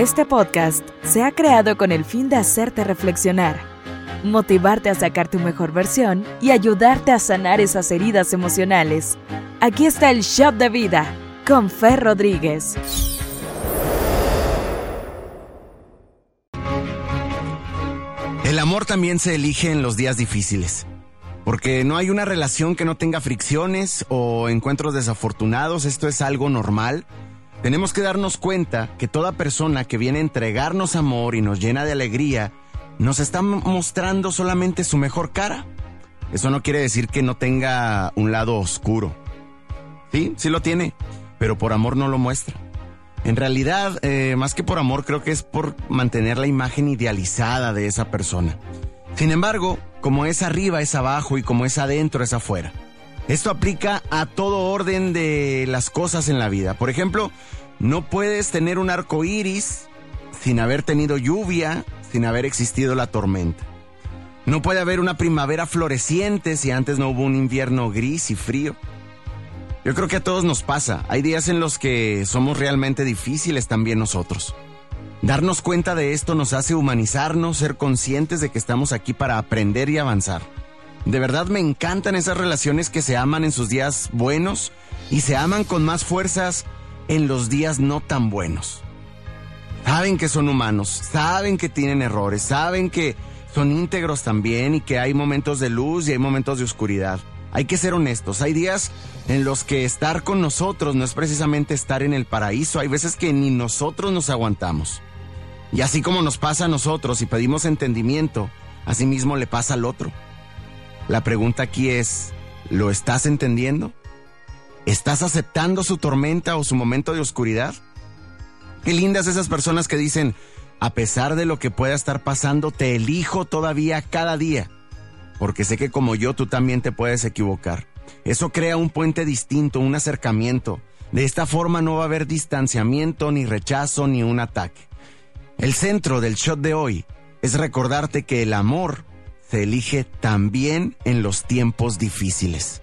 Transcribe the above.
Este podcast se ha creado con el fin de hacerte reflexionar, motivarte a sacar tu mejor versión y ayudarte a sanar esas heridas emocionales. Aquí está el Shot de Vida con Fer Rodríguez. El amor también se elige en los días difíciles. Porque no hay una relación que no tenga fricciones o encuentros desafortunados, esto es algo normal. Tenemos que darnos cuenta que toda persona que viene a entregarnos amor y nos llena de alegría, nos está mostrando solamente su mejor cara. Eso no quiere decir que no tenga un lado oscuro. Sí, sí lo tiene, pero por amor no lo muestra. En realidad, eh, más que por amor, creo que es por mantener la imagen idealizada de esa persona. Sin embargo, como es arriba es abajo y como es adentro es afuera. Esto aplica a todo orden de las cosas en la vida. Por ejemplo, no puedes tener un arco iris sin haber tenido lluvia, sin haber existido la tormenta. No puede haber una primavera floreciente si antes no hubo un invierno gris y frío. Yo creo que a todos nos pasa. Hay días en los que somos realmente difíciles también nosotros. Darnos cuenta de esto nos hace humanizarnos, ser conscientes de que estamos aquí para aprender y avanzar. De verdad me encantan esas relaciones que se aman en sus días buenos y se aman con más fuerzas en los días no tan buenos. Saben que son humanos, saben que tienen errores, saben que son íntegros también y que hay momentos de luz y hay momentos de oscuridad. Hay que ser honestos, hay días en los que estar con nosotros no es precisamente estar en el paraíso, hay veces que ni nosotros nos aguantamos. Y así como nos pasa a nosotros y pedimos entendimiento, así mismo le pasa al otro. La pregunta aquí es, ¿lo estás entendiendo? ¿Estás aceptando su tormenta o su momento de oscuridad? Qué lindas esas personas que dicen, a pesar de lo que pueda estar pasando, te elijo todavía cada día, porque sé que como yo tú también te puedes equivocar. Eso crea un puente distinto, un acercamiento. De esta forma no va a haber distanciamiento, ni rechazo, ni un ataque. El centro del shot de hoy es recordarte que el amor se elige también en los tiempos difíciles.